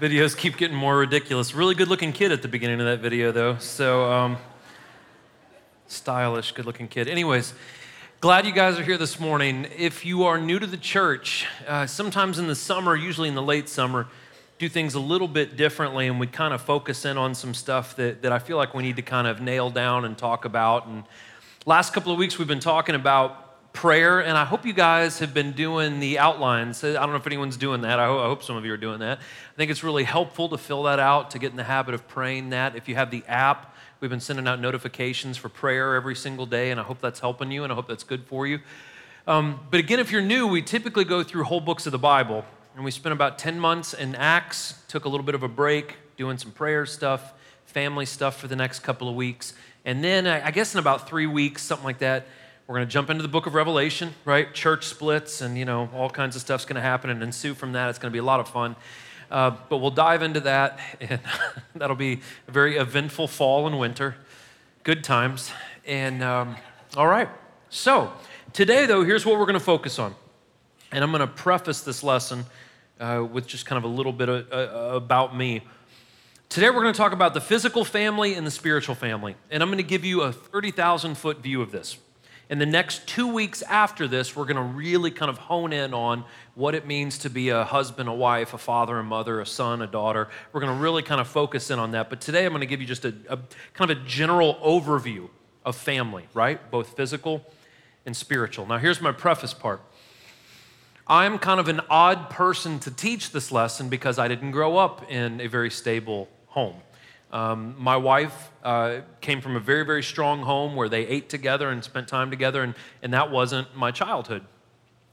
Videos keep getting more ridiculous. Really good looking kid at the beginning of that video, though. So, um, stylish, good looking kid. Anyways, glad you guys are here this morning. If you are new to the church, uh, sometimes in the summer, usually in the late summer, do things a little bit differently, and we kind of focus in on some stuff that, that I feel like we need to kind of nail down and talk about. And last couple of weeks, we've been talking about prayer, and I hope you guys have been doing the outlines. I don't know if anyone's doing that. I, ho- I hope some of you are doing that. I think it's really helpful to fill that out, to get in the habit of praying that. If you have the app, we've been sending out notifications for prayer every single day, and I hope that's helping you, and I hope that's good for you. Um, but again, if you're new, we typically go through whole books of the Bible, and we spent about 10 months in Acts, took a little bit of a break, doing some prayer stuff, family stuff for the next couple of weeks. And then I guess in about three weeks, something like that, we're going to jump into the book of Revelation, right? Church splits and, you know, all kinds of stuff's going to happen and ensue from that. It's going to be a lot of fun. Uh, but we'll dive into that, and that'll be a very eventful fall and winter. Good times. And um, all right. So today, though, here's what we're going to focus on. And I'm going to preface this lesson uh, with just kind of a little bit of, uh, about me. Today, we're going to talk about the physical family and the spiritual family. And I'm going to give you a 30,000 foot view of this. In the next two weeks after this, we're going to really kind of hone in on what it means to be a husband, a wife, a father, a mother, a son, a daughter. We're going to really kind of focus in on that. But today, I'm going to give you just a, a kind of a general overview of family, right? Both physical and spiritual. Now, here's my preface part. I'm kind of an odd person to teach this lesson because I didn't grow up in a very stable home. Um, my wife uh, came from a very, very strong home where they ate together and spent time together, and, and that wasn't my childhood.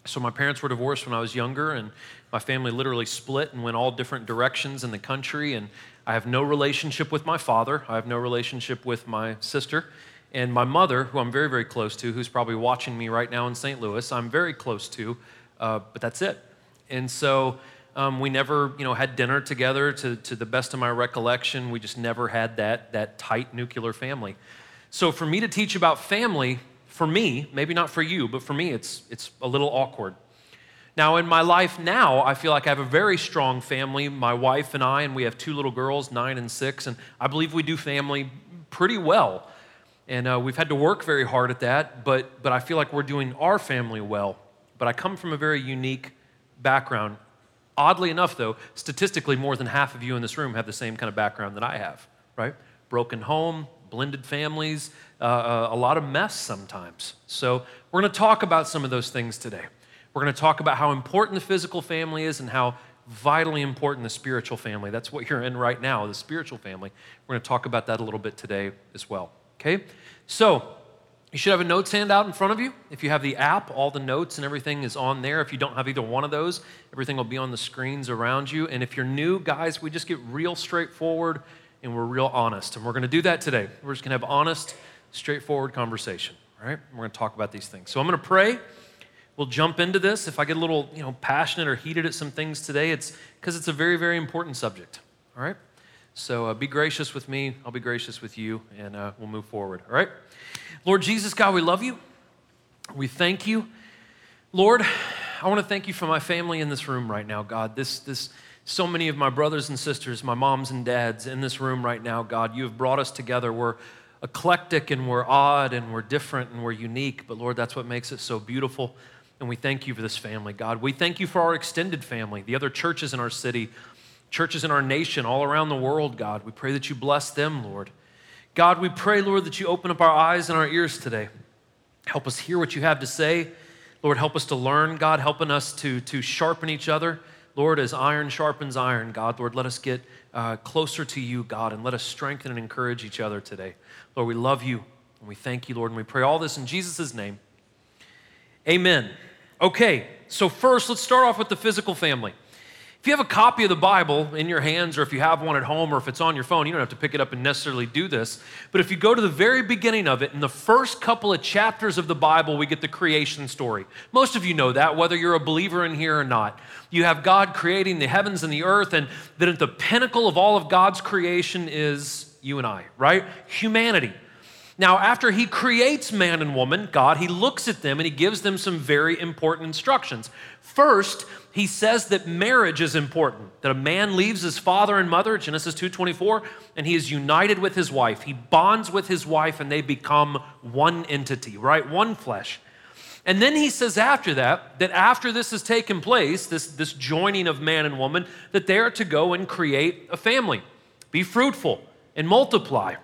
So, my parents were divorced when I was younger, and my family literally split and went all different directions in the country. And I have no relationship with my father, I have no relationship with my sister. And my mother, who I'm very, very close to, who's probably watching me right now in St. Louis, I'm very close to, uh, but that's it. And so, um, we never, you know, had dinner together. To, to the best of my recollection, we just never had that, that tight nuclear family. So for me to teach about family, for me, maybe not for you, but for me, it's, it's a little awkward. Now, in my life now, I feel like I have a very strong family, my wife and I, and we have two little girls, nine and six, and I believe we do family pretty well. And uh, we've had to work very hard at that, but, but I feel like we're doing our family well. But I come from a very unique background. Oddly enough, though, statistically, more than half of you in this room have the same kind of background that I have, right? Broken home, blended families, uh, uh a lot of mess sometimes. So, we're going to talk about some of those things today. We're going to talk about how important the physical family is and how vitally important the spiritual family. That's what you're in right now, the spiritual family. We're going to talk about that a little bit today as well. Okay? So, you should have a notes handout in front of you. If you have the app, all the notes and everything is on there. If you don't have either one of those, everything will be on the screens around you. And if you're new, guys, we just get real straightforward and we're real honest. And we're going to do that today. We're just going to have honest, straightforward conversation. All right? We're going to talk about these things. So I'm going to pray. We'll jump into this. If I get a little, you know, passionate or heated at some things today, it's because it's a very, very important subject. All right? So uh, be gracious with me. I'll be gracious with you, and uh, we'll move forward. All right? Lord Jesus, God, we love you. We thank you. Lord, I want to thank you for my family in this room right now, God. This, this, so many of my brothers and sisters, my moms and dads in this room right now, God, you have brought us together. We're eclectic and we're odd and we're different and we're unique, but Lord, that's what makes it so beautiful. And we thank you for this family, God. We thank you for our extended family, the other churches in our city, churches in our nation, all around the world, God. We pray that you bless them, Lord. God, we pray, Lord, that you open up our eyes and our ears today. Help us hear what you have to say. Lord, help us to learn, God, helping us to, to sharpen each other. Lord, as iron sharpens iron, God, Lord, let us get uh, closer to you, God, and let us strengthen and encourage each other today. Lord, we love you and we thank you, Lord, and we pray all this in Jesus' name. Amen. Okay, so first, let's start off with the physical family. If you have a copy of the Bible in your hands, or if you have one at home, or if it's on your phone, you don't have to pick it up and necessarily do this. But if you go to the very beginning of it, in the first couple of chapters of the Bible, we get the creation story. Most of you know that, whether you're a believer in here or not. You have God creating the heavens and the earth, and then at the pinnacle of all of God's creation is you and I, right? Humanity. Now, after he creates man and woman, God, he looks at them and he gives them some very important instructions. First, he says that marriage is important, that a man leaves his father and mother, Genesis 2:24, and he is united with his wife. He bonds with his wife and they become one entity, right? One flesh. And then he says after that, that after this has taken place, this, this joining of man and woman, that they are to go and create a family, be fruitful and multiply.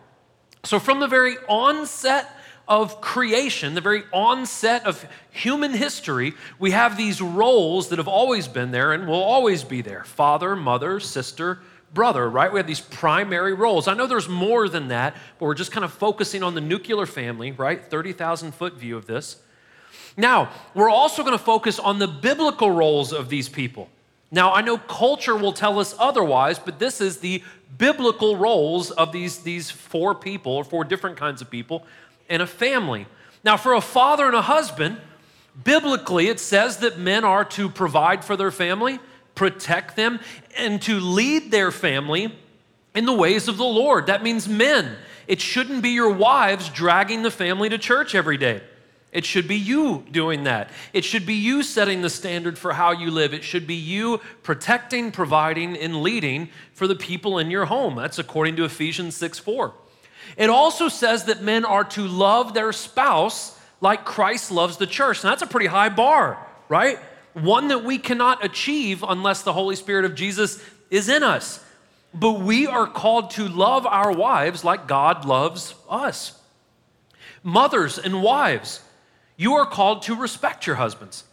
So, from the very onset of creation, the very onset of human history, we have these roles that have always been there and will always be there father, mother, sister, brother, right? We have these primary roles. I know there's more than that, but we're just kind of focusing on the nuclear family, right? 30,000 foot view of this. Now, we're also going to focus on the biblical roles of these people. Now, I know culture will tell us otherwise, but this is the biblical roles of these, these four people, or four different kinds of people in a family. Now, for a father and a husband, biblically it says that men are to provide for their family, protect them, and to lead their family in the ways of the Lord. That means men. It shouldn't be your wives dragging the family to church every day. It should be you doing that. It should be you setting the standard for how you live. It should be you protecting, providing, and leading for the people in your home. That's according to Ephesians 6 4. It also says that men are to love their spouse like Christ loves the church. Now, that's a pretty high bar, right? One that we cannot achieve unless the Holy Spirit of Jesus is in us. But we are called to love our wives like God loves us. Mothers and wives, you are called to respect your husbands.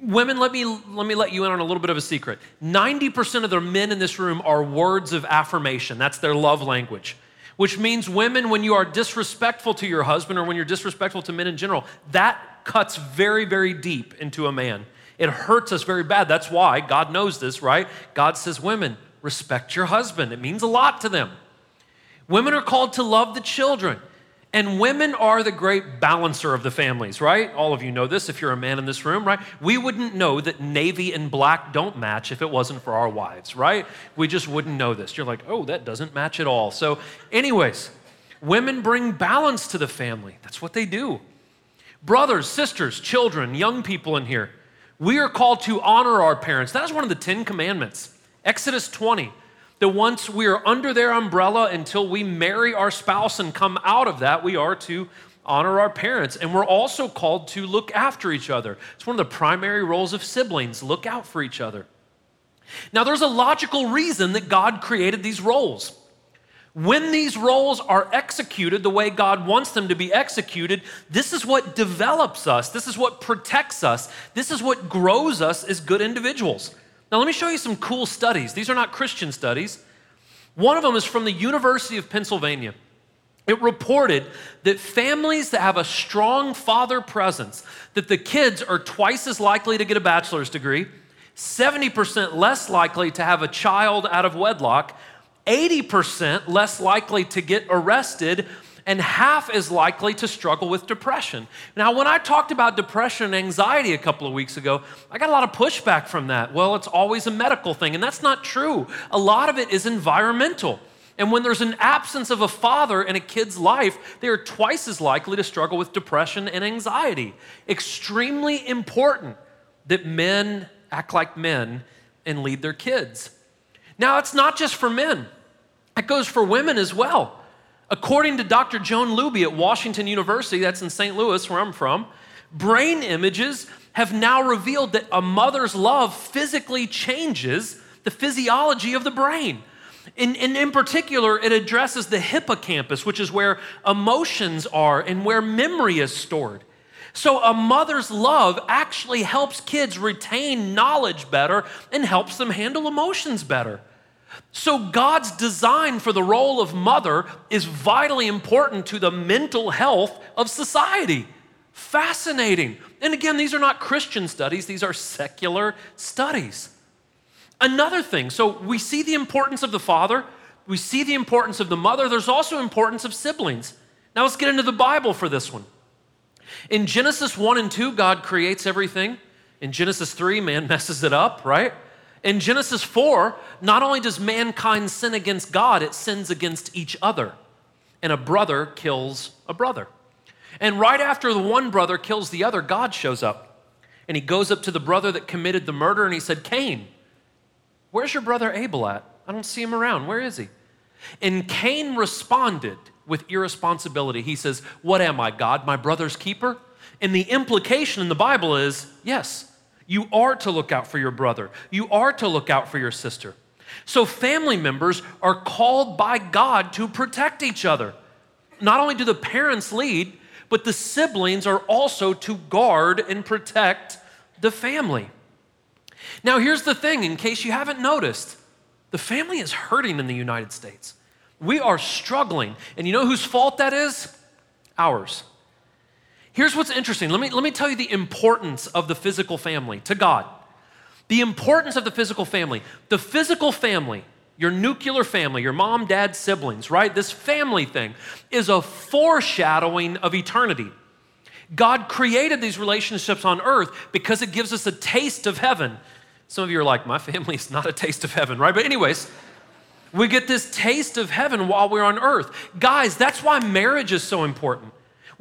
Women, let me, let me let you in on a little bit of a secret. 90% of the men in this room are words of affirmation. That's their love language. Which means, women, when you are disrespectful to your husband or when you're disrespectful to men in general, that cuts very, very deep into a man. It hurts us very bad. That's why God knows this, right? God says, Women, respect your husband. It means a lot to them. Women are called to love the children. And women are the great balancer of the families, right? All of you know this if you're a man in this room, right? We wouldn't know that navy and black don't match if it wasn't for our wives, right? We just wouldn't know this. You're like, oh, that doesn't match at all. So, anyways, women bring balance to the family. That's what they do. Brothers, sisters, children, young people in here, we are called to honor our parents. That is one of the Ten Commandments. Exodus 20 that once we are under their umbrella until we marry our spouse and come out of that, we are to honor our parents. And we're also called to look after each other. It's one of the primary roles of siblings look out for each other. Now, there's a logical reason that God created these roles. When these roles are executed the way God wants them to be executed, this is what develops us. This is what protects us. This is what grows us as good individuals. Now, let me show you some cool studies. These are not Christian studies. One of them is from the University of Pennsylvania. It reported that families that have a strong father presence, that the kids are twice as likely to get a bachelor's degree, 70% less likely to have a child out of wedlock, 80% less likely to get arrested and half as likely to struggle with depression. Now, when I talked about depression and anxiety a couple of weeks ago, I got a lot of pushback from that. Well, it's always a medical thing, and that's not true. A lot of it is environmental. And when there's an absence of a father in a kid's life, they are twice as likely to struggle with depression and anxiety. Extremely important that men act like men and lead their kids. Now, it's not just for men, it goes for women as well. According to Dr. Joan Luby at Washington University, that's in St. Louis, where I'm from, brain images have now revealed that a mother's love physically changes the physiology of the brain. In, in, in, particular, it addresses the hippocampus, which is where emotions are and where memory is stored. So, a mother's love actually helps kids retain knowledge better and helps them handle emotions better. So, God's design for the role of mother is vitally important to the mental health of society. Fascinating. And again, these are not Christian studies, these are secular studies. Another thing, so we see the importance of the father, we see the importance of the mother, there's also importance of siblings. Now let's get into the Bible for this one. In Genesis 1 and 2, God creates everything. In Genesis 3, man messes it up, right? In Genesis 4, not only does mankind sin against God, it sins against each other. and a brother kills a brother. And right after the one brother kills the other, God shows up. And he goes up to the brother that committed the murder and he said, Cain, where's your brother Abel at? I don't see him around. Where is he? And Cain responded with irresponsibility. He says, What am I, God, my brother's keeper? And the implication in the Bible is yes, you are to look out for your brother, you are to look out for your sister. So, family members are called by God to protect each other. Not only do the parents lead, but the siblings are also to guard and protect the family. Now, here's the thing in case you haven't noticed the family is hurting in the United States. We are struggling. And you know whose fault that is? Ours. Here's what's interesting. Let me, let me tell you the importance of the physical family to God. The importance of the physical family. The physical family, your nuclear family, your mom, dad, siblings, right? This family thing is a foreshadowing of eternity. God created these relationships on earth because it gives us a taste of heaven. Some of you are like, my family is not a taste of heaven, right? But, anyways, we get this taste of heaven while we're on earth. Guys, that's why marriage is so important.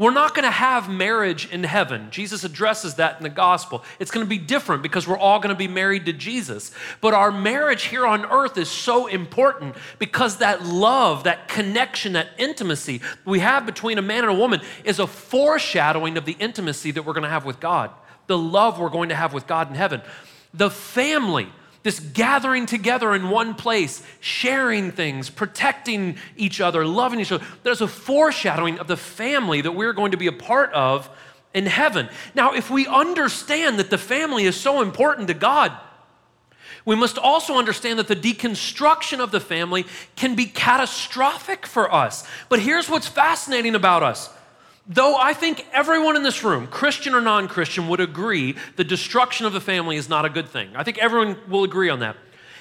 We're not going to have marriage in heaven. Jesus addresses that in the gospel. It's going to be different because we're all going to be married to Jesus. But our marriage here on earth is so important because that love, that connection, that intimacy we have between a man and a woman is a foreshadowing of the intimacy that we're going to have with God, the love we're going to have with God in heaven. The family this gathering together in one place, sharing things, protecting each other, loving each other. There's a foreshadowing of the family that we're going to be a part of in heaven. Now, if we understand that the family is so important to God, we must also understand that the deconstruction of the family can be catastrophic for us. But here's what's fascinating about us Though I think everyone in this room, Christian or non Christian, would agree the destruction of the family is not a good thing. I think everyone will agree on that.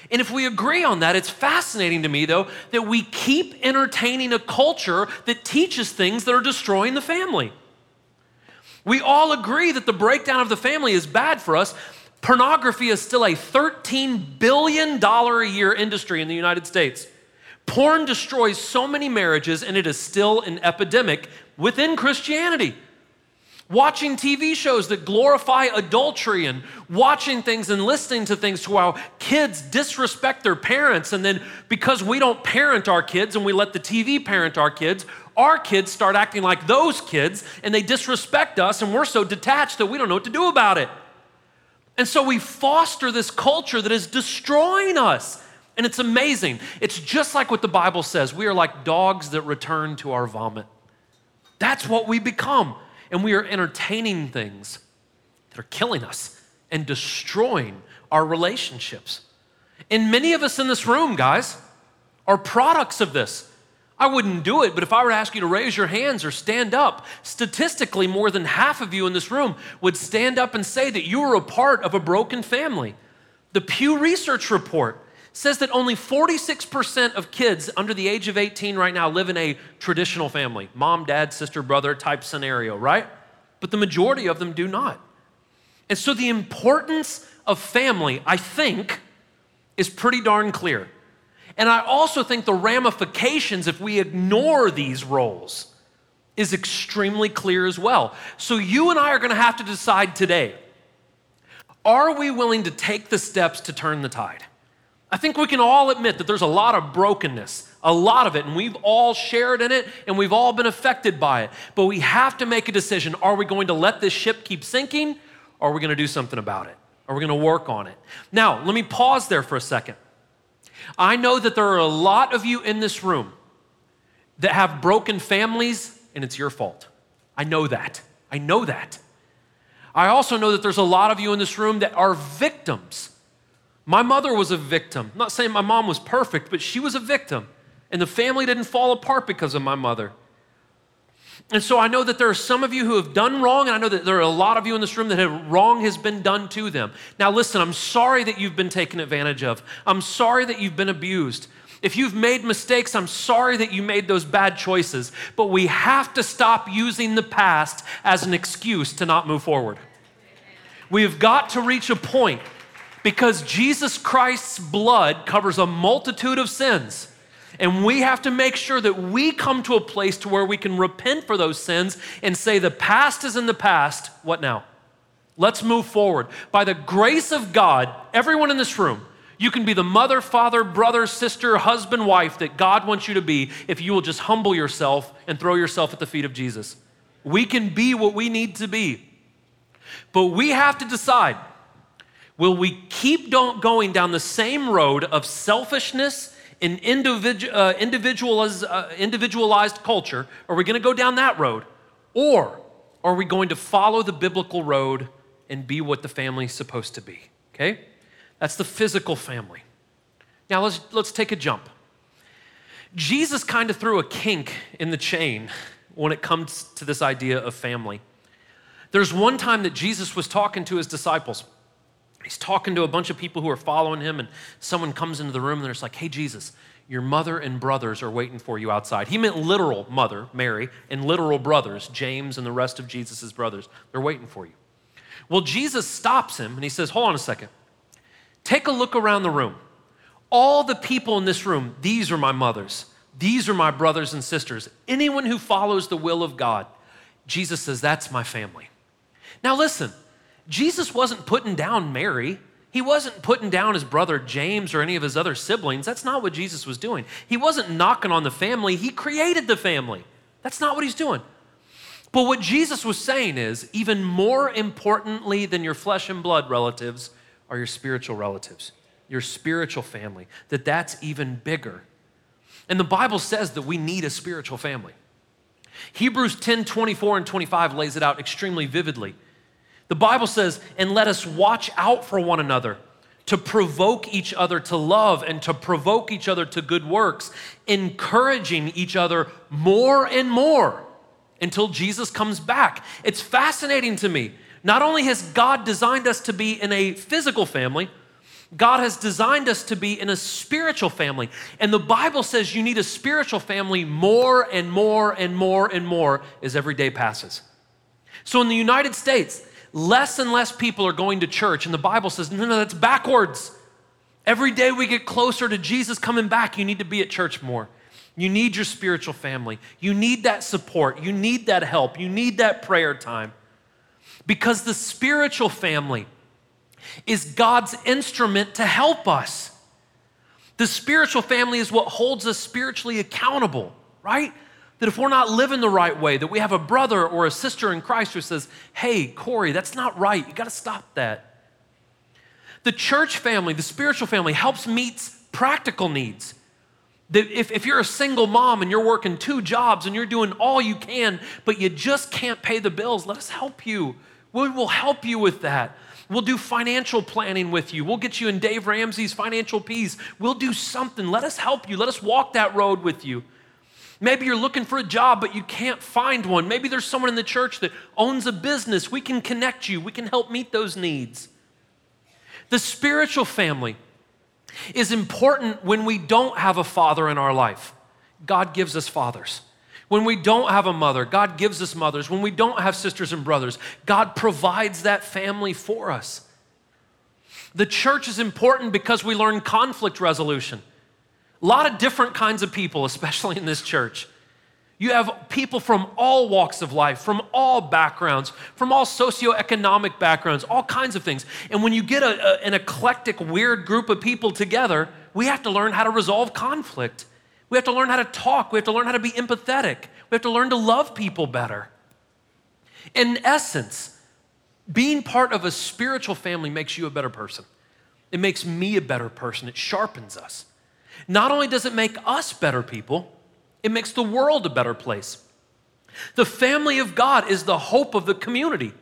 And if we agree on that, it's fascinating to me, though, that we keep entertaining a culture that teaches things that are destroying the family. We all agree that the breakdown of the family is bad for us. Pornography is still a $13 billion a year industry in the United States. Porn destroys so many marriages, and it is still an epidemic within Christianity. Watching TV shows that glorify adultery and watching things and listening to things to how kids disrespect their parents. And then because we don't parent our kids and we let the TV parent our kids, our kids start acting like those kids and they disrespect us and we're so detached that we don't know what to do about it. And so we foster this culture that is destroying us. And it's amazing. It's just like what the Bible says we are like dogs that return to our vomit. That's what we become. And we are entertaining things that are killing us and destroying our relationships. And many of us in this room, guys, are products of this. I wouldn't do it, but if I were to ask you to raise your hands or stand up, statistically, more than half of you in this room would stand up and say that you were a part of a broken family. The Pew Research Report says that only 46% of kids under the age of 18 right now live in a traditional family mom, dad, sister, brother type scenario, right? But the majority of them do not. And so the importance of family, I think, is pretty darn clear. And I also think the ramifications, if we ignore these roles, is extremely clear as well. So you and I are going to have to decide today are we willing to take the steps to turn the tide? I think we can all admit that there's a lot of brokenness, a lot of it, and we've all shared in it and we've all been affected by it. But we have to make a decision are we going to let this ship keep sinking or are we going to do something about it? Are we going to work on it? Now, let me pause there for a second. I know that there are a lot of you in this room that have broken families and it's your fault. I know that. I know that. I also know that there's a lot of you in this room that are victims my mother was a victim. I'm not saying my mom was perfect, but she was a victim. And the family didn't fall apart because of my mother. And so I know that there are some of you who have done wrong, and I know that there are a lot of you in this room that have, wrong has been done to them. Now, listen, I'm sorry that you've been taken advantage of. I'm sorry that you've been abused. If you've made mistakes, I'm sorry that you made those bad choices. But we have to stop using the past as an excuse to not move forward. We have got to reach a point because Jesus Christ's blood covers a multitude of sins. And we have to make sure that we come to a place to where we can repent for those sins and say the past is in the past. What now? Let's move forward. By the grace of God, everyone in this room, you can be the mother, father, brother, sister, husband, wife that God wants you to be if you will just humble yourself and throw yourself at the feet of Jesus. We can be what we need to be. But we have to decide will we keep going down the same road of selfishness individu- uh, individualized, uh, individualized culture? Are we going to go down that road? Or are we going to follow the biblical road and be what the family's supposed to be? Okay? That's the physical family. Now let's, let's take a jump. Jesus kind of threw a kink in the chain when it comes to this idea of family. There's one time that Jesus was talking to his disciples. He's talking to a bunch of people who are following him, and someone comes into the room and they're like, Hey, Jesus, your mother and brothers are waiting for you outside. He meant literal mother, Mary, and literal brothers, James and the rest of Jesus' brothers. They're waiting for you. Well, Jesus stops him and he says, Hold on a second. Take a look around the room. All the people in this room, these are my mothers. These are my brothers and sisters. Anyone who follows the will of God, Jesus says, That's my family. Now, listen, Jesus wasn't putting down Mary. He wasn't putting down his brother James or any of his other siblings. That's not what Jesus was doing. He wasn't knocking on the family, he created the family. That's not what he's doing. But what Jesus was saying is even more importantly than your flesh and blood relatives are your spiritual relatives, your spiritual family, that that's even bigger. And the Bible says that we need a spiritual family. Hebrews 10 24 and 25 lays it out extremely vividly. The Bible says, and let us watch out for one another to provoke each other to love and to provoke each other to good works, encouraging each other more and more until Jesus comes back. It's fascinating to me. Not only has God designed us to be in a physical family, God has designed us to be in a spiritual family. And the Bible says you need a spiritual family more and more and more and more as every day passes. So in the United States, less and less people are going to church. And the Bible says, no, no, that's backwards. Every day we get closer to Jesus coming back, you need to be at church more. You need your spiritual family. You need that support. You need that help. You need that prayer time. Because the spiritual family is God's instrument to help us. The spiritual family is what holds us spiritually accountable, right? That if we're not living the right way, that we have a brother or a sister in Christ who says, hey, Corey, that's not right. You got to stop that. The church family, the spiritual family, helps meet practical needs. That if, if you're a single mom and you're working two jobs and you're doing all you can, but you just can't pay the bills, let us help you. We will help you with that. We'll do financial planning with you. We'll get you in Dave Ramsey's financial peace. We'll do something. Let us help you. Let us walk that road with you. Maybe you're looking for a job, but you can't find one. Maybe there's someone in the church that owns a business. We can connect you, we can help meet those needs. The spiritual family is important when we don't have a father in our life. God gives us fathers. When we don't have a mother, God gives us mothers. When we don't have sisters and brothers, God provides that family for us. The church is important because we learn conflict resolution. A lot of different kinds of people, especially in this church. You have people from all walks of life, from all backgrounds, from all socioeconomic backgrounds, all kinds of things. And when you get a, a, an eclectic, weird group of people together, we have to learn how to resolve conflict. We have to learn how to talk. We have to learn how to be empathetic. We have to learn to love people better. In essence, being part of a spiritual family makes you a better person. It makes me a better person. It sharpens us. Not only does it make us better people, it makes the world a better place. The family of God is the hope of the community.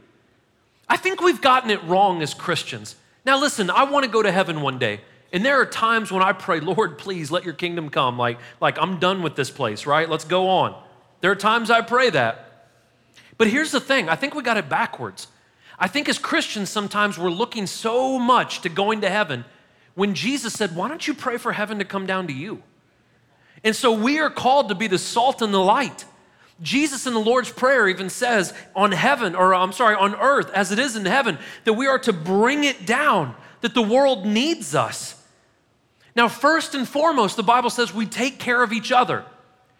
I think we've gotten it wrong as Christians. Now, listen, I want to go to heaven one day. And there are times when I pray, Lord, please let your kingdom come. Like, like I'm done with this place, right? Let's go on. There are times I pray that. But here's the thing I think we got it backwards. I think as Christians, sometimes we're looking so much to going to heaven when Jesus said, Why don't you pray for heaven to come down to you? And so we are called to be the salt and the light. Jesus in the Lord's Prayer even says, on heaven, or I'm sorry, on earth as it is in heaven, that we are to bring it down, that the world needs us. Now, first and foremost, the Bible says we take care of each other.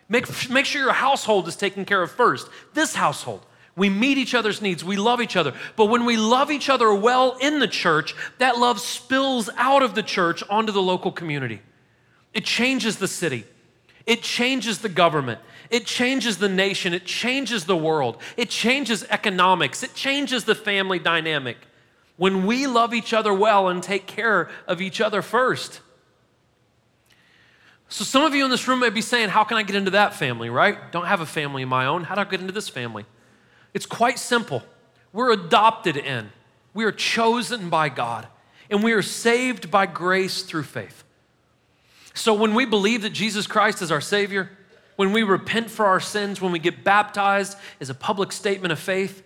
Make, make sure your household is taken care of first. This household. We meet each other's needs. We love each other. But when we love each other well in the church, that love spills out of the church onto the local community. It changes the city. It changes the government. It changes the nation. It changes the world. It changes economics. It changes the family dynamic when we love each other well and take care of each other first. So, some of you in this room may be saying, How can I get into that family, right? Don't have a family of my own. How do I get into this family? It's quite simple. We're adopted in, we are chosen by God, and we are saved by grace through faith. So, when we believe that Jesus Christ is our Savior, when we repent for our sins, when we get baptized as a public statement of faith,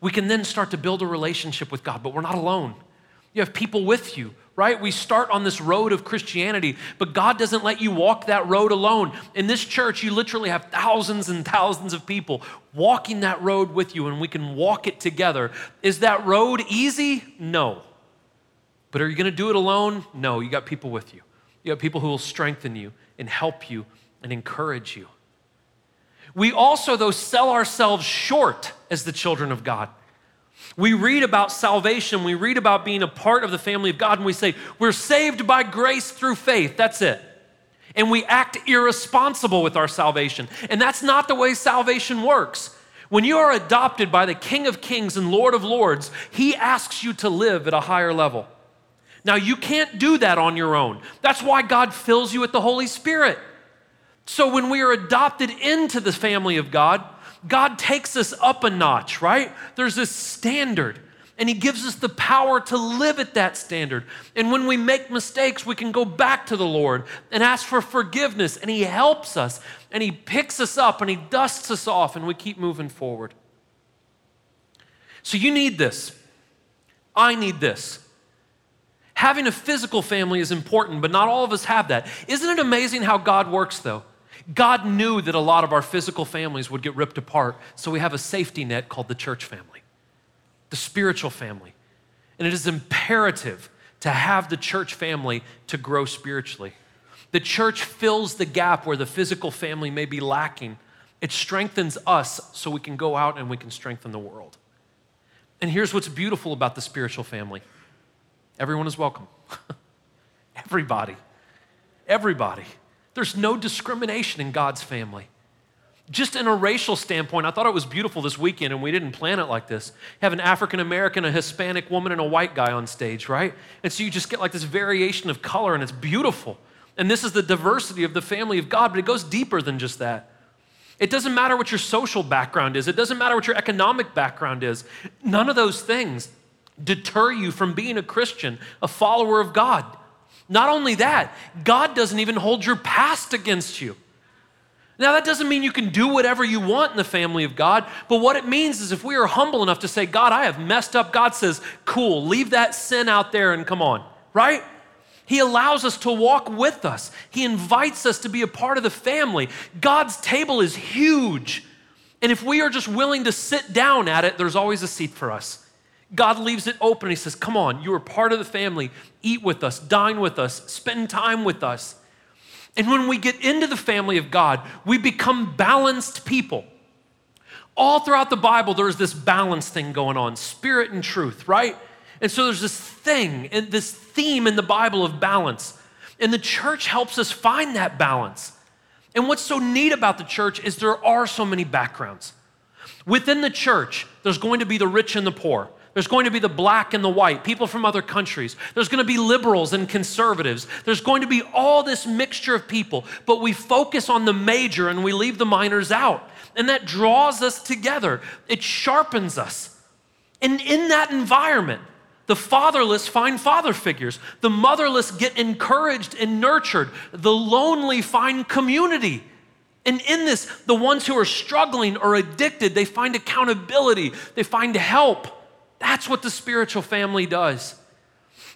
we can then start to build a relationship with God, but we're not alone. You have people with you right? We start on this road of Christianity, but God doesn't let you walk that road alone. In this church, you literally have thousands and thousands of people walking that road with you, and we can walk it together. Is that road easy? No. But are you going to do it alone? No. You got people with you. You have people who will strengthen you and help you and encourage you. We also, though, sell ourselves short as the children of God. We read about salvation, we read about being a part of the family of God, and we say, We're saved by grace through faith. That's it. And we act irresponsible with our salvation. And that's not the way salvation works. When you are adopted by the King of Kings and Lord of Lords, He asks you to live at a higher level. Now, you can't do that on your own. That's why God fills you with the Holy Spirit. So, when we are adopted into the family of God, God takes us up a notch, right? There's this standard, and He gives us the power to live at that standard. And when we make mistakes, we can go back to the Lord and ask for forgiveness, and He helps us, and He picks us up, and He dusts us off, and we keep moving forward. So you need this. I need this. Having a physical family is important, but not all of us have that. Isn't it amazing how God works, though? God knew that a lot of our physical families would get ripped apart, so we have a safety net called the church family, the spiritual family. And it is imperative to have the church family to grow spiritually. The church fills the gap where the physical family may be lacking. It strengthens us so we can go out and we can strengthen the world. And here's what's beautiful about the spiritual family everyone is welcome. Everybody. Everybody. There's no discrimination in God's family. Just in a racial standpoint, I thought it was beautiful this weekend, and we didn't plan it like this. You have an African American, a Hispanic woman, and a white guy on stage, right? And so you just get like this variation of color, and it's beautiful. And this is the diversity of the family of God, but it goes deeper than just that. It doesn't matter what your social background is, it doesn't matter what your economic background is. None of those things deter you from being a Christian, a follower of God. Not only that, God doesn't even hold your past against you. Now, that doesn't mean you can do whatever you want in the family of God, but what it means is if we are humble enough to say, God, I have messed up, God says, cool, leave that sin out there and come on, right? He allows us to walk with us. He invites us to be a part of the family. God's table is huge. And if we are just willing to sit down at it, there's always a seat for us. God leaves it open. He says, Come on, you are part of the family. Eat with us, dine with us, spend time with us. And when we get into the family of God, we become balanced people. All throughout the Bible, there's this balance thing going on spirit and truth, right? And so there's this thing this theme in the Bible of balance. And the church helps us find that balance. And what's so neat about the church is there are so many backgrounds. Within the church, there's going to be the rich and the poor. There's going to be the black and the white, people from other countries. There's going to be liberals and conservatives. There's going to be all this mixture of people, but we focus on the major and we leave the minors out. And that draws us together, it sharpens us. And in that environment, the fatherless find father figures. The motherless get encouraged and nurtured. The lonely find community. And in this, the ones who are struggling or addicted, they find accountability, they find help. That's what the spiritual family does.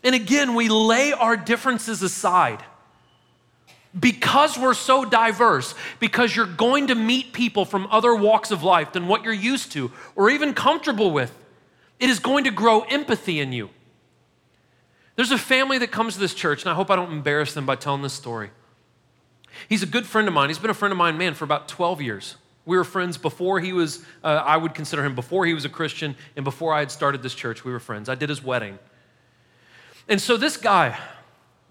And again, we lay our differences aside. Because we're so diverse, because you're going to meet people from other walks of life than what you're used to or even comfortable with, it is going to grow empathy in you. There's a family that comes to this church, and I hope I don't embarrass them by telling this story. He's a good friend of mine. He's been a friend of mine, man, for about 12 years. We were friends before he was, uh, I would consider him before he was a Christian and before I had started this church. We were friends. I did his wedding. And so this guy,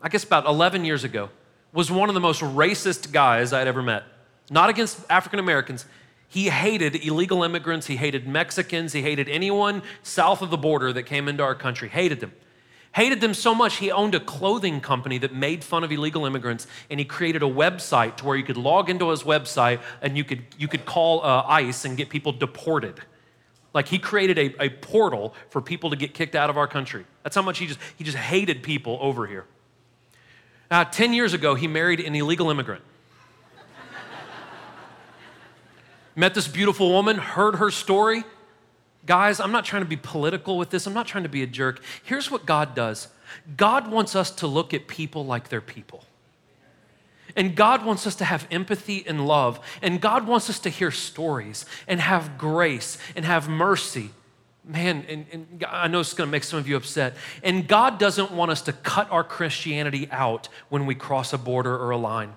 I guess about 11 years ago, was one of the most racist guys I'd ever met. Not against African Americans. He hated illegal immigrants. He hated Mexicans. He hated anyone south of the border that came into our country. Hated them. Hated them so much, he owned a clothing company that made fun of illegal immigrants, and he created a website to where you could log into his website and you could, you could call uh, ICE and get people deported. Like he created a, a portal for people to get kicked out of our country. That's how much he just, he just hated people over here. Uh, 10 years ago, he married an illegal immigrant. Met this beautiful woman, heard her story, Guys, I'm not trying to be political with this. I'm not trying to be a jerk. Here's what God does God wants us to look at people like they're people. And God wants us to have empathy and love. And God wants us to hear stories and have grace and have mercy. Man, and, and I know it's going to make some of you upset. And God doesn't want us to cut our Christianity out when we cross a border or a line.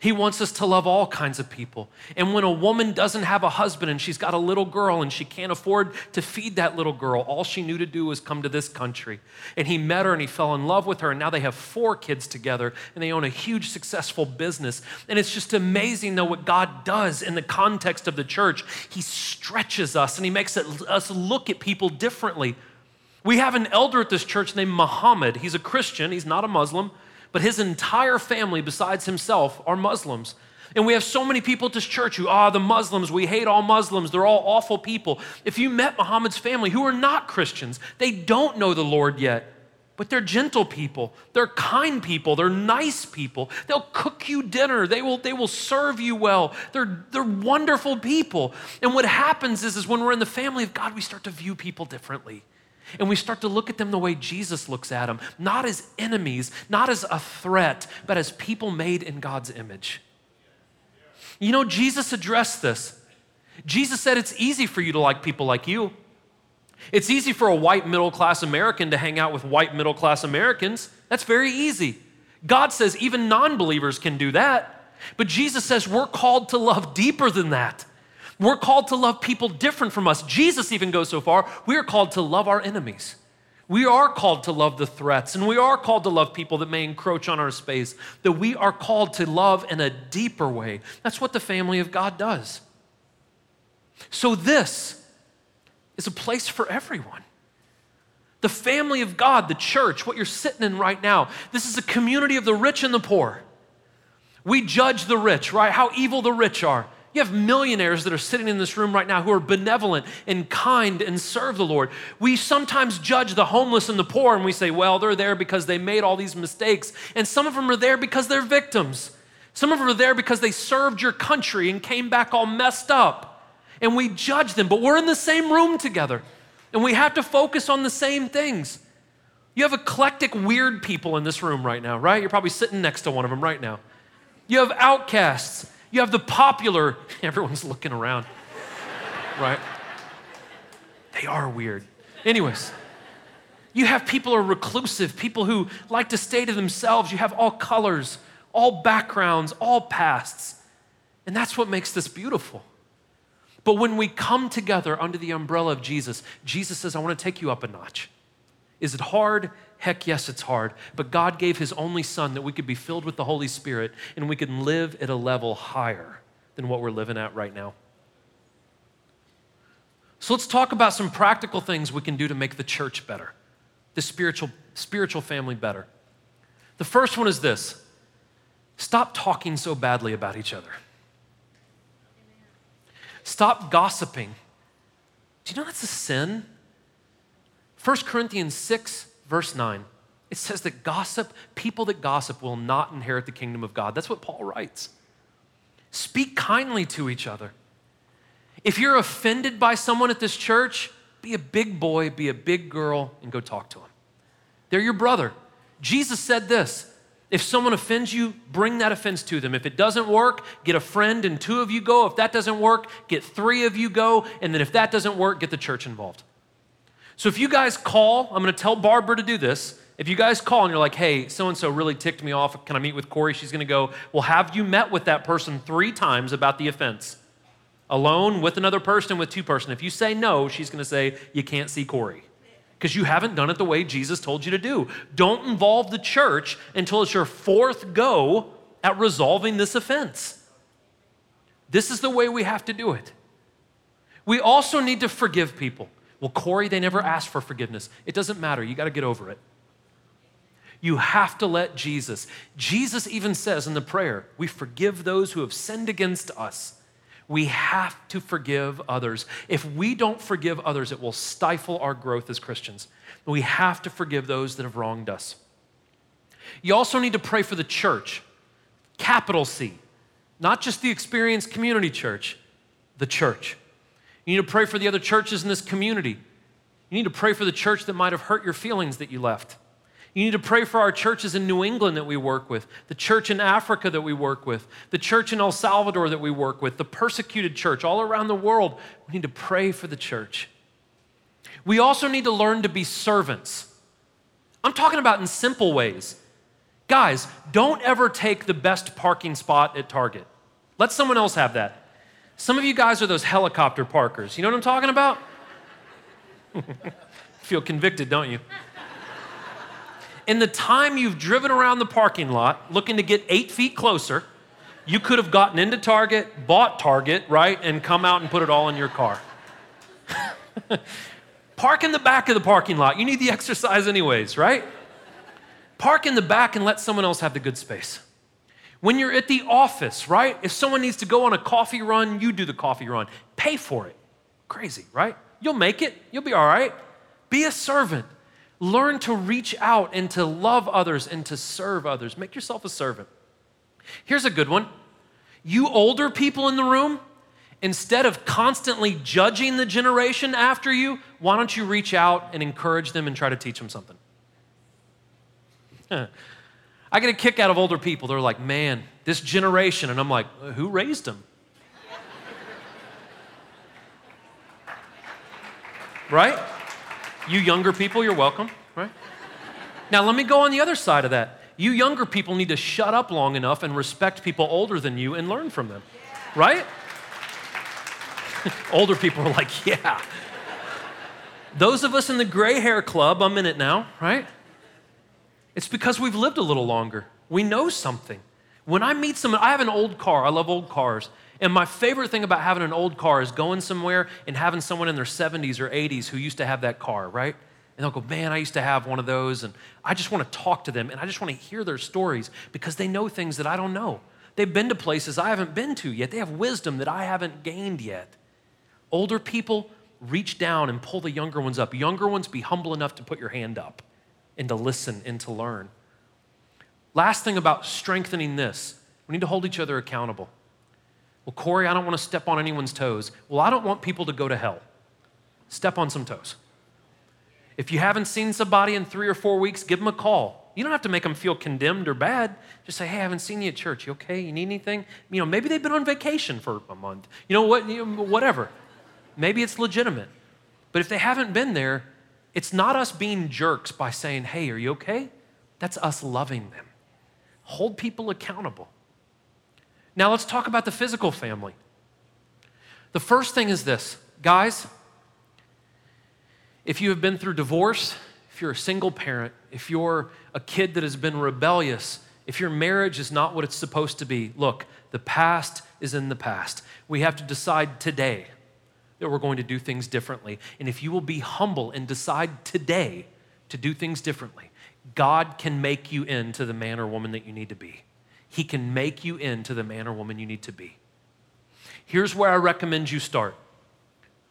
He wants us to love all kinds of people. And when a woman doesn't have a husband and she's got a little girl and she can't afford to feed that little girl, all she knew to do was come to this country. And he met her and he fell in love with her. And now they have four kids together and they own a huge, successful business. And it's just amazing, though, what God does in the context of the church. He stretches us and he makes us look at people differently. We have an elder at this church named Muhammad. He's a Christian, he's not a Muslim but his entire family, besides himself, are Muslims. And we have so many people at this church who, ah, the Muslims, we hate all Muslims, they're all awful people. If you met Muhammad's family who are not Christians, they don't know the Lord yet, but they're gentle people, they're kind people, they're nice people. They'll cook you dinner, they will, they will serve you well. They're, they're wonderful people. And what happens is, is when we're in the family of God, we start to view people differently. And we start to look at them the way Jesus looks at them, not as enemies, not as a threat, but as people made in God's image. You know, Jesus addressed this. Jesus said it's easy for you to like people like you. It's easy for a white middle class American to hang out with white middle class Americans. That's very easy. God says even non believers can do that. But Jesus says we're called to love deeper than that. We're called to love people different from us. Jesus even goes so far, we are called to love our enemies. We are called to love the threats, and we are called to love people that may encroach on our space, that we are called to love in a deeper way. That's what the family of God does. So, this is a place for everyone. The family of God, the church, what you're sitting in right now, this is a community of the rich and the poor. We judge the rich, right? How evil the rich are. You have millionaires that are sitting in this room right now who are benevolent and kind and serve the Lord. We sometimes judge the homeless and the poor and we say, well, they're there because they made all these mistakes. And some of them are there because they're victims. Some of them are there because they served your country and came back all messed up. And we judge them, but we're in the same room together and we have to focus on the same things. You have eclectic, weird people in this room right now, right? You're probably sitting next to one of them right now. You have outcasts you have the popular, everyone's looking around, right? They are weird. Anyways, you have people who are reclusive, people who like to stay to themselves. You have all colors, all backgrounds, all pasts. And that's what makes this beautiful. But when we come together under the umbrella of Jesus, Jesus says, I want to take you up a notch. Is it hard? Heck yes, it's hard. But God gave His only Son that we could be filled with the Holy Spirit and we can live at a level higher than what we're living at right now. So let's talk about some practical things we can do to make the church better, the spiritual, spiritual family better. The first one is this stop talking so badly about each other. Stop gossiping. Do you know that's a sin? 1 Corinthians 6 verse 9, it says that gossip, people that gossip will not inherit the kingdom of God. That's what Paul writes. Speak kindly to each other. If you're offended by someone at this church, be a big boy, be a big girl, and go talk to them. They're your brother. Jesus said this if someone offends you, bring that offense to them. If it doesn't work, get a friend and two of you go. If that doesn't work, get three of you go. And then if that doesn't work, get the church involved. So if you guys call, I'm going to tell Barbara to do this. If you guys call and you're like, hey, so and so really ticked me off, can I meet with Corey? She's going to go, well, have you met with that person three times about the offense? Alone, with another person, with two person. If you say no, she's going to say, you can't see Corey because you haven't done it the way Jesus told you to do. Don't involve the church until it's your fourth go at resolving this offense. This is the way we have to do it. We also need to forgive people. Well, Corey, they never asked for forgiveness. It doesn't matter. You got to get over it. You have to let Jesus. Jesus even says in the prayer, we forgive those who have sinned against us we have to forgive others. If we don't forgive others, it will stifle our growth as Christians. We have to forgive those that have wronged us. You also need to pray for the church, capital C, not just the Experience Community Church, the church. You need to pray for the other churches in this community. You need to pray for the church that might have hurt your feelings that you left. You need to pray for our churches in New England that we work with, the church in Africa that we work with, the church in El Salvador that we work with, the persecuted church all around the world. We need to pray for the church. We also need to learn to be servants. I'm talking about in simple ways. Guys, don't ever take the best parking spot at Target. Let someone else have that. Some of you guys are those helicopter parkers. You know what I'm talking about? Feel convicted, don't you? in the time you've driven around the parking lot looking to get eight feet closer, you could have gotten into Target, bought Target, right, and come out and put it all in your car. Park in the back of the parking lot. You need the exercise, anyways, right? Park in the back and let someone else have the good space. When you're at the office, right? If someone needs to go on a coffee run, you do the coffee run. Pay for it. Crazy, right? You'll make it. You'll be all right. Be a servant. Learn to reach out and to love others and to serve others. Make yourself a servant. Here's a good one. You older people in the room, instead of constantly judging the generation after you, why don't you reach out and encourage them and try to teach them something? I get a kick out of older people. They're like, man, this generation. And I'm like, uh, who raised them? right? You younger people, you're welcome, right? Now, let me go on the other side of that. You younger people need to shut up long enough and respect people older than you and learn from them, right? older people are like, yeah. Those of us in the gray hair club, I'm in it now, right? It's because we've lived a little longer. We know something. When I meet someone, I have an old car, I love old cars. And my favorite thing about having an old car is going somewhere and having someone in their 70s or 80s who used to have that car, right? And they'll go, Man, I used to have one of those. And I just want to talk to them and I just want to hear their stories because they know things that I don't know. They've been to places I haven't been to yet. They have wisdom that I haven't gained yet. Older people reach down and pull the younger ones up. Younger ones, be humble enough to put your hand up and to listen and to learn. Last thing about strengthening this we need to hold each other accountable. Well, Corey, I don't want to step on anyone's toes. Well, I don't want people to go to hell. Step on some toes. If you haven't seen somebody in three or four weeks, give them a call. You don't have to make them feel condemned or bad. Just say, hey, I haven't seen you at church. You okay? You need anything? You know, maybe they've been on vacation for a month. You know what? You know, whatever. Maybe it's legitimate. But if they haven't been there, it's not us being jerks by saying, hey, are you okay? That's us loving them. Hold people accountable. Now let's talk about the physical family. The first thing is this guys, if you have been through divorce, if you're a single parent, if you're a kid that has been rebellious, if your marriage is not what it's supposed to be, look, the past is in the past. We have to decide today that we're going to do things differently. And if you will be humble and decide today to do things differently, God can make you into the man or woman that you need to be. He can make you into the man or woman you need to be. Here's where I recommend you start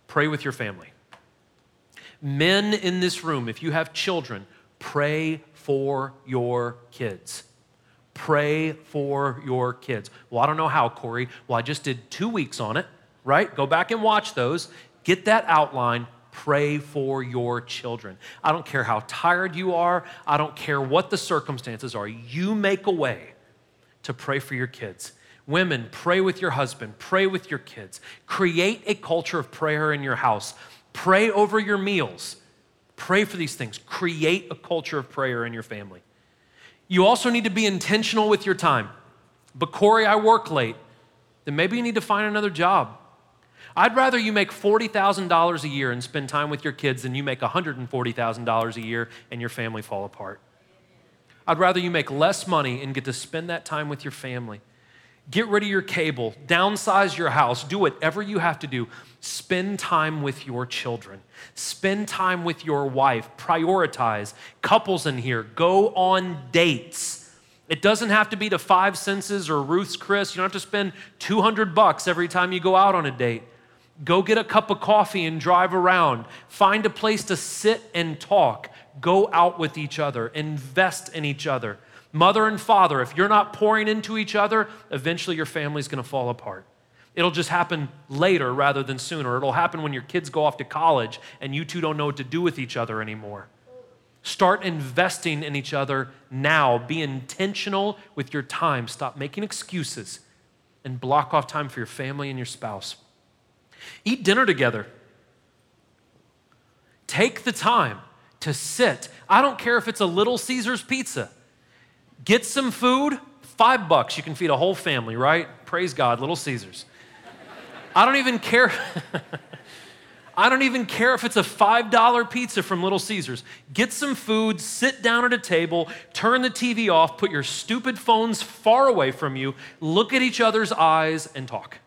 pray with your family. Men in this room, if you have children, pray for your kids. Pray for your kids. Well, I don't know how, Corey. Well, I just did two weeks on it, right? Go back and watch those. Get that outline. Pray for your children. I don't care how tired you are. I don't care what the circumstances are. You make a way to pray for your kids. Women, pray with your husband, pray with your kids. Create a culture of prayer in your house. Pray over your meals. Pray for these things. Create a culture of prayer in your family. You also need to be intentional with your time. But Corey, I work late. Then maybe you need to find another job. I'd rather you make $40,000 a year and spend time with your kids than you make $140,000 a year and your family fall apart. I'd rather you make less money and get to spend that time with your family. Get rid of your cable, downsize your house, do whatever you have to do. Spend time with your children, spend time with your wife, prioritize. Couples in here, go on dates. It doesn't have to be to Five Senses or Ruth's Chris. You don't have to spend 200 bucks every time you go out on a date. Go get a cup of coffee and drive around. Find a place to sit and talk. Go out with each other. Invest in each other. Mother and father, if you're not pouring into each other, eventually your family's going to fall apart. It'll just happen later rather than sooner. It'll happen when your kids go off to college and you two don't know what to do with each other anymore. Start investing in each other now. Be intentional with your time. Stop making excuses and block off time for your family and your spouse. Eat dinner together. Take the time to sit. I don't care if it's a Little Caesars pizza. Get some food, five bucks, you can feed a whole family, right? Praise God, Little Caesars. I don't even care. I don't even care if it's a $5 pizza from Little Caesars. Get some food, sit down at a table, turn the TV off, put your stupid phones far away from you, look at each other's eyes, and talk.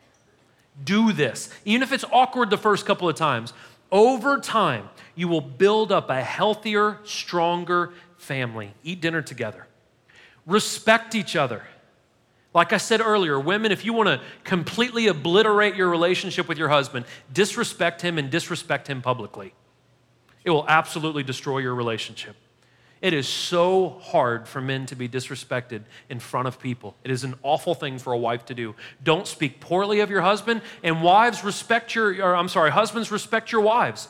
Do this. Even if it's awkward the first couple of times, over time, you will build up a healthier, stronger family. Eat dinner together. Respect each other. Like I said earlier, women, if you want to completely obliterate your relationship with your husband, disrespect him and disrespect him publicly. It will absolutely destroy your relationship. It is so hard for men to be disrespected in front of people. It is an awful thing for a wife to do. Don't speak poorly of your husband, and wives respect your, or I'm sorry, husbands respect your wives.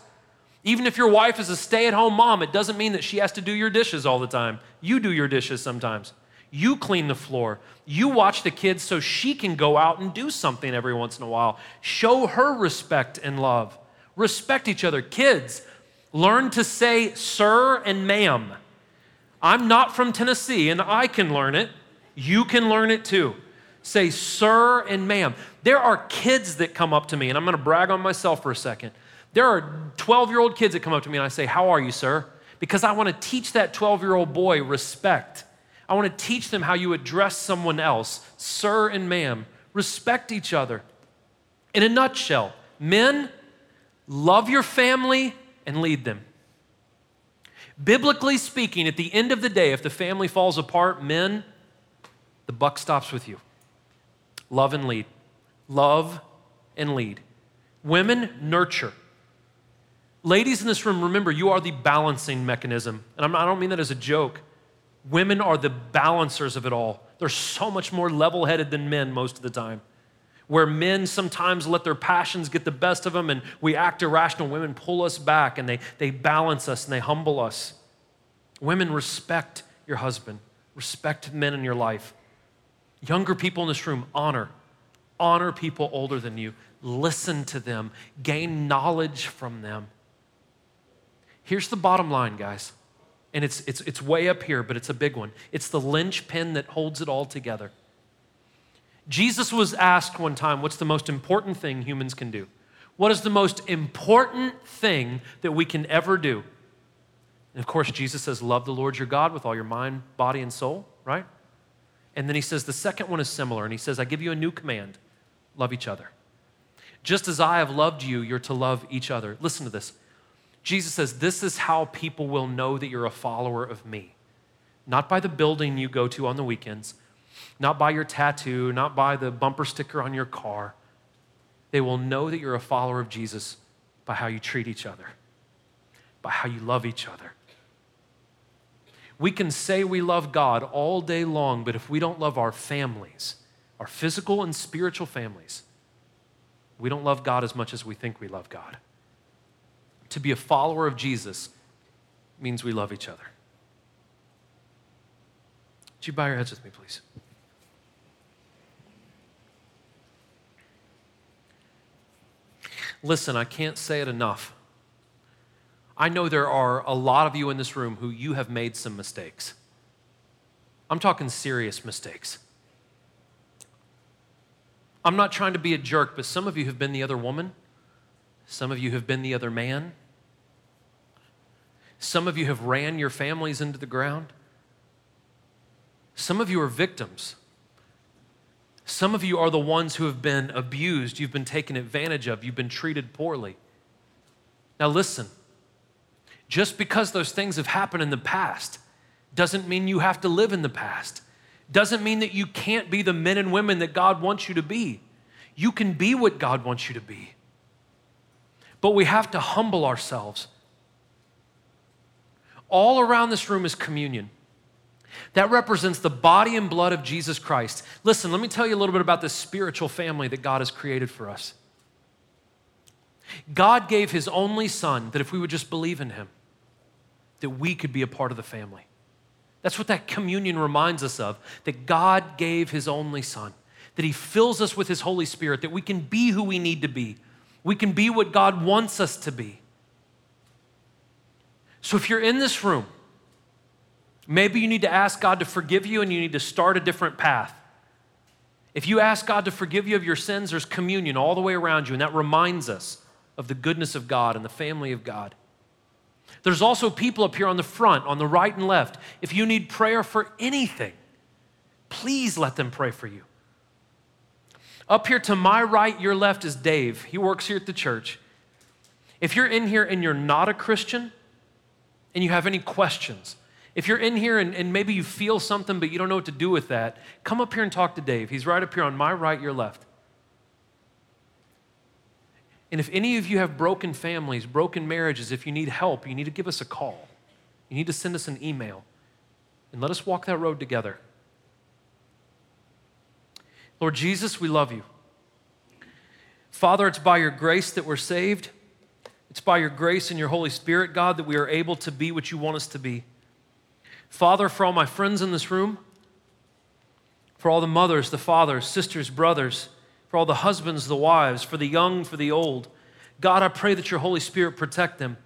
Even if your wife is a stay at home mom, it doesn't mean that she has to do your dishes all the time. You do your dishes sometimes. You clean the floor. You watch the kids so she can go out and do something every once in a while. Show her respect and love. Respect each other. Kids, learn to say sir and ma'am. I'm not from Tennessee and I can learn it. You can learn it too. Say sir and ma'am. There are kids that come up to me, and I'm going to brag on myself for a second. There are 12 year old kids that come up to me and I say, How are you, sir? Because I want to teach that 12 year old boy respect. I want to teach them how you address someone else, sir and ma'am. Respect each other. In a nutshell, men, love your family and lead them. Biblically speaking, at the end of the day, if the family falls apart, men, the buck stops with you. Love and lead. Love and lead. Women, nurture. Ladies in this room, remember, you are the balancing mechanism. And I don't mean that as a joke. Women are the balancers of it all. They're so much more level headed than men most of the time. Where men sometimes let their passions get the best of them and we act irrational, women pull us back and they, they balance us and they humble us. Women, respect your husband, respect men in your life. Younger people in this room, honor. Honor people older than you. Listen to them, gain knowledge from them. Here's the bottom line, guys and it's, it's, it's way up here, but it's a big one. It's the linchpin that holds it all together. Jesus was asked one time, What's the most important thing humans can do? What is the most important thing that we can ever do? And of course, Jesus says, Love the Lord your God with all your mind, body, and soul, right? And then he says, The second one is similar. And he says, I give you a new command love each other. Just as I have loved you, you're to love each other. Listen to this. Jesus says, This is how people will know that you're a follower of me. Not by the building you go to on the weekends, not by your tattoo, not by the bumper sticker on your car. They will know that you're a follower of Jesus by how you treat each other, by how you love each other. We can say we love God all day long, but if we don't love our families, our physical and spiritual families, we don't love God as much as we think we love God to be a follower of Jesus means we love each other. Would you bow your heads with me, please? Listen, I can't say it enough. I know there are a lot of you in this room who you have made some mistakes. I'm talking serious mistakes. I'm not trying to be a jerk, but some of you have been the other woman. Some of you have been the other man. Some of you have ran your families into the ground. Some of you are victims. Some of you are the ones who have been abused, you've been taken advantage of, you've been treated poorly. Now, listen, just because those things have happened in the past doesn't mean you have to live in the past. Doesn't mean that you can't be the men and women that God wants you to be. You can be what God wants you to be. But we have to humble ourselves. All around this room is communion. That represents the body and blood of Jesus Christ. Listen, let me tell you a little bit about this spiritual family that God has created for us. God gave his only son that if we would just believe in him, that we could be a part of the family. That's what that communion reminds us of that God gave his only son, that he fills us with his Holy Spirit, that we can be who we need to be. We can be what God wants us to be. So if you're in this room, maybe you need to ask God to forgive you and you need to start a different path. If you ask God to forgive you of your sins, there's communion all the way around you, and that reminds us of the goodness of God and the family of God. There's also people up here on the front, on the right and left. If you need prayer for anything, please let them pray for you. Up here to my right, your left is Dave. He works here at the church. If you're in here and you're not a Christian and you have any questions, if you're in here and, and maybe you feel something but you don't know what to do with that, come up here and talk to Dave. He's right up here on my right, your left. And if any of you have broken families, broken marriages, if you need help, you need to give us a call. You need to send us an email. And let us walk that road together. Lord Jesus, we love you. Father, it's by your grace that we're saved. It's by your grace and your Holy Spirit, God, that we are able to be what you want us to be. Father, for all my friends in this room, for all the mothers, the fathers, sisters, brothers, for all the husbands, the wives, for the young, for the old. God, I pray that your Holy Spirit protect them,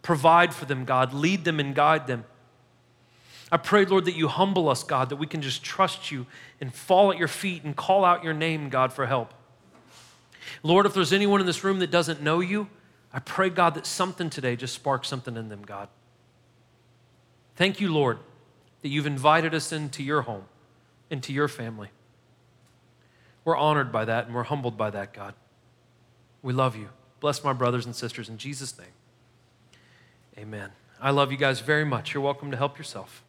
provide for them, God, lead them and guide them. I pray, Lord, that you humble us, God, that we can just trust you and fall at your feet and call out your name, God, for help. Lord, if there's anyone in this room that doesn't know you, I pray, God, that something today just sparks something in them, God. Thank you, Lord, that you've invited us into your home, into your family. We're honored by that and we're humbled by that, God. We love you. Bless my brothers and sisters in Jesus' name. Amen. I love you guys very much. You're welcome to help yourself.